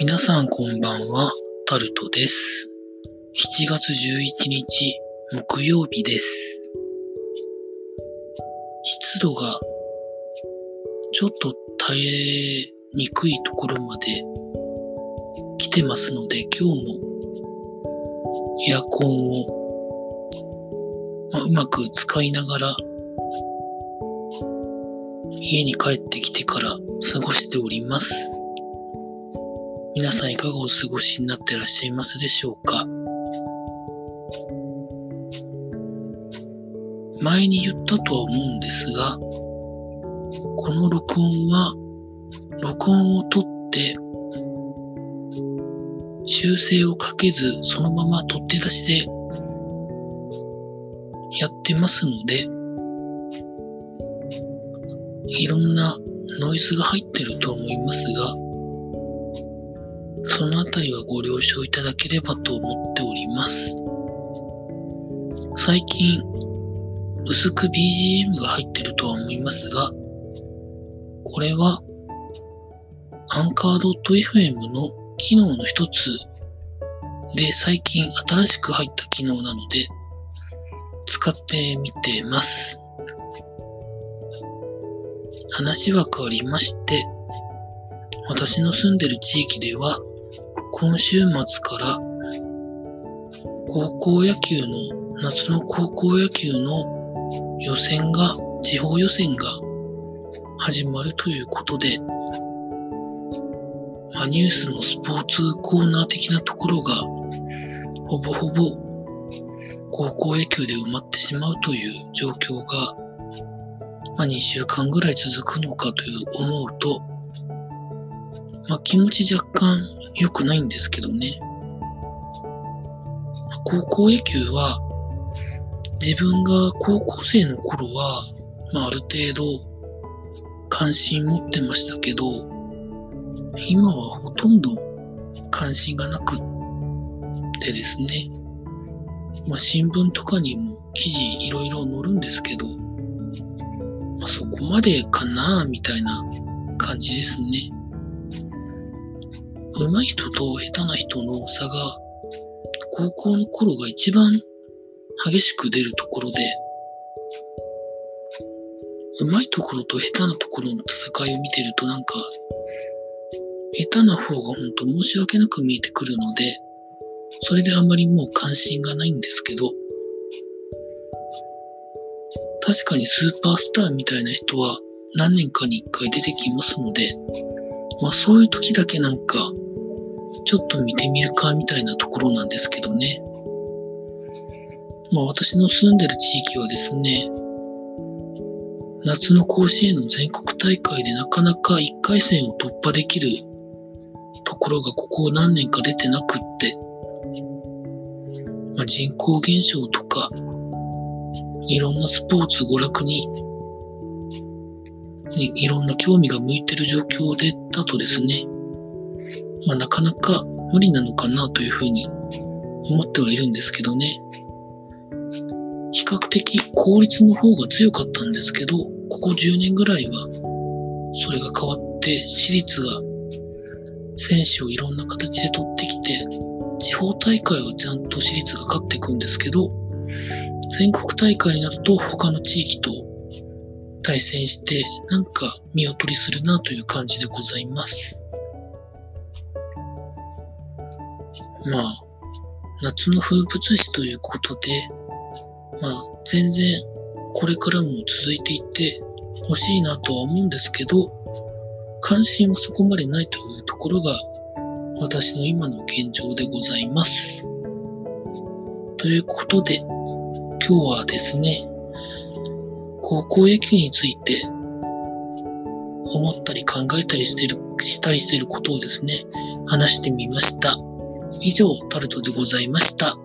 皆さんこんばんは、タルトです。7月11日、木曜日です。湿度がちょっと耐えにくいところまで来てますので、今日もエアコンを、まあ、うまく使いながら家に帰ってきてから過ごしております。皆さんいかがお過ごしになってらっしゃいますでしょうか？前に言ったとは思うんですが、この録音は、録音を取って、修正をかけず、そのまま取って出しでやってますので、いろんなノイズが入ってると思いますが、そのあたりはご了承いただければと思っております。最近、薄く BGM が入ってるとは思いますが、これは、アンカー .fm の機能の一つで最近新しく入った機能なので、使ってみてます。話は変わりまして、私の住んでる地域では、今週末から高校野球の、夏の高校野球の予選が、地方予選が始まるということで、まあ、ニュースのスポーツコーナー的なところが、ほぼほぼ高校野球で埋まってしまうという状況が、まあ、2週間ぐらい続くのかという思うと、まあ、気持ち若干良くないんですけどね。高校野球は自分が高校生の頃は、まあ、ある程度関心持ってましたけど、今はほとんど関心がなくってですね。まあ、新聞とかにも記事いろいろ載るんですけど、まあ、そこまでかなみたいな感じですね。上手い人と下手な人の差が高校の頃が一番激しく出るところで、上手いところと下手なところの戦いを見てるとなんか、下手な方が本当申し訳なく見えてくるので、それであまりもう関心がないんですけど、確かにスーパースターみたいな人は何年かに一回出てきますので、まあそういう時だけなんか、ちょっと見てみるかみたいなところなんですけどね。まあ私の住んでる地域はですね、夏の甲子園の全国大会でなかなか1回戦を突破できるところがここ何年か出てなくって、まあ、人口減少とか、いろんなスポーツ娯楽ににいろんな興味が向いてる状況でだとですね、まあ、なかなか無理なのかなというふうに思ってはいるんですけどね。比較的効率の方が強かったんですけど、ここ10年ぐらいはそれが変わって私立が選手をいろんな形で取ってきて、地方大会はちゃんと私立が勝っていくんですけど、全国大会になると他の地域と対戦して、なんか見劣りするなという感じでございます。まあ、夏の風物詩ということで、まあ、全然これからも続いていってほしいなとは思うんですけど、関心はそこまでないというところが私の今の現状でございます。ということで、今日はですね、高校野球について思ったり考えたりしてる、したりしてることをですね、話してみました。以上、タルトでございました。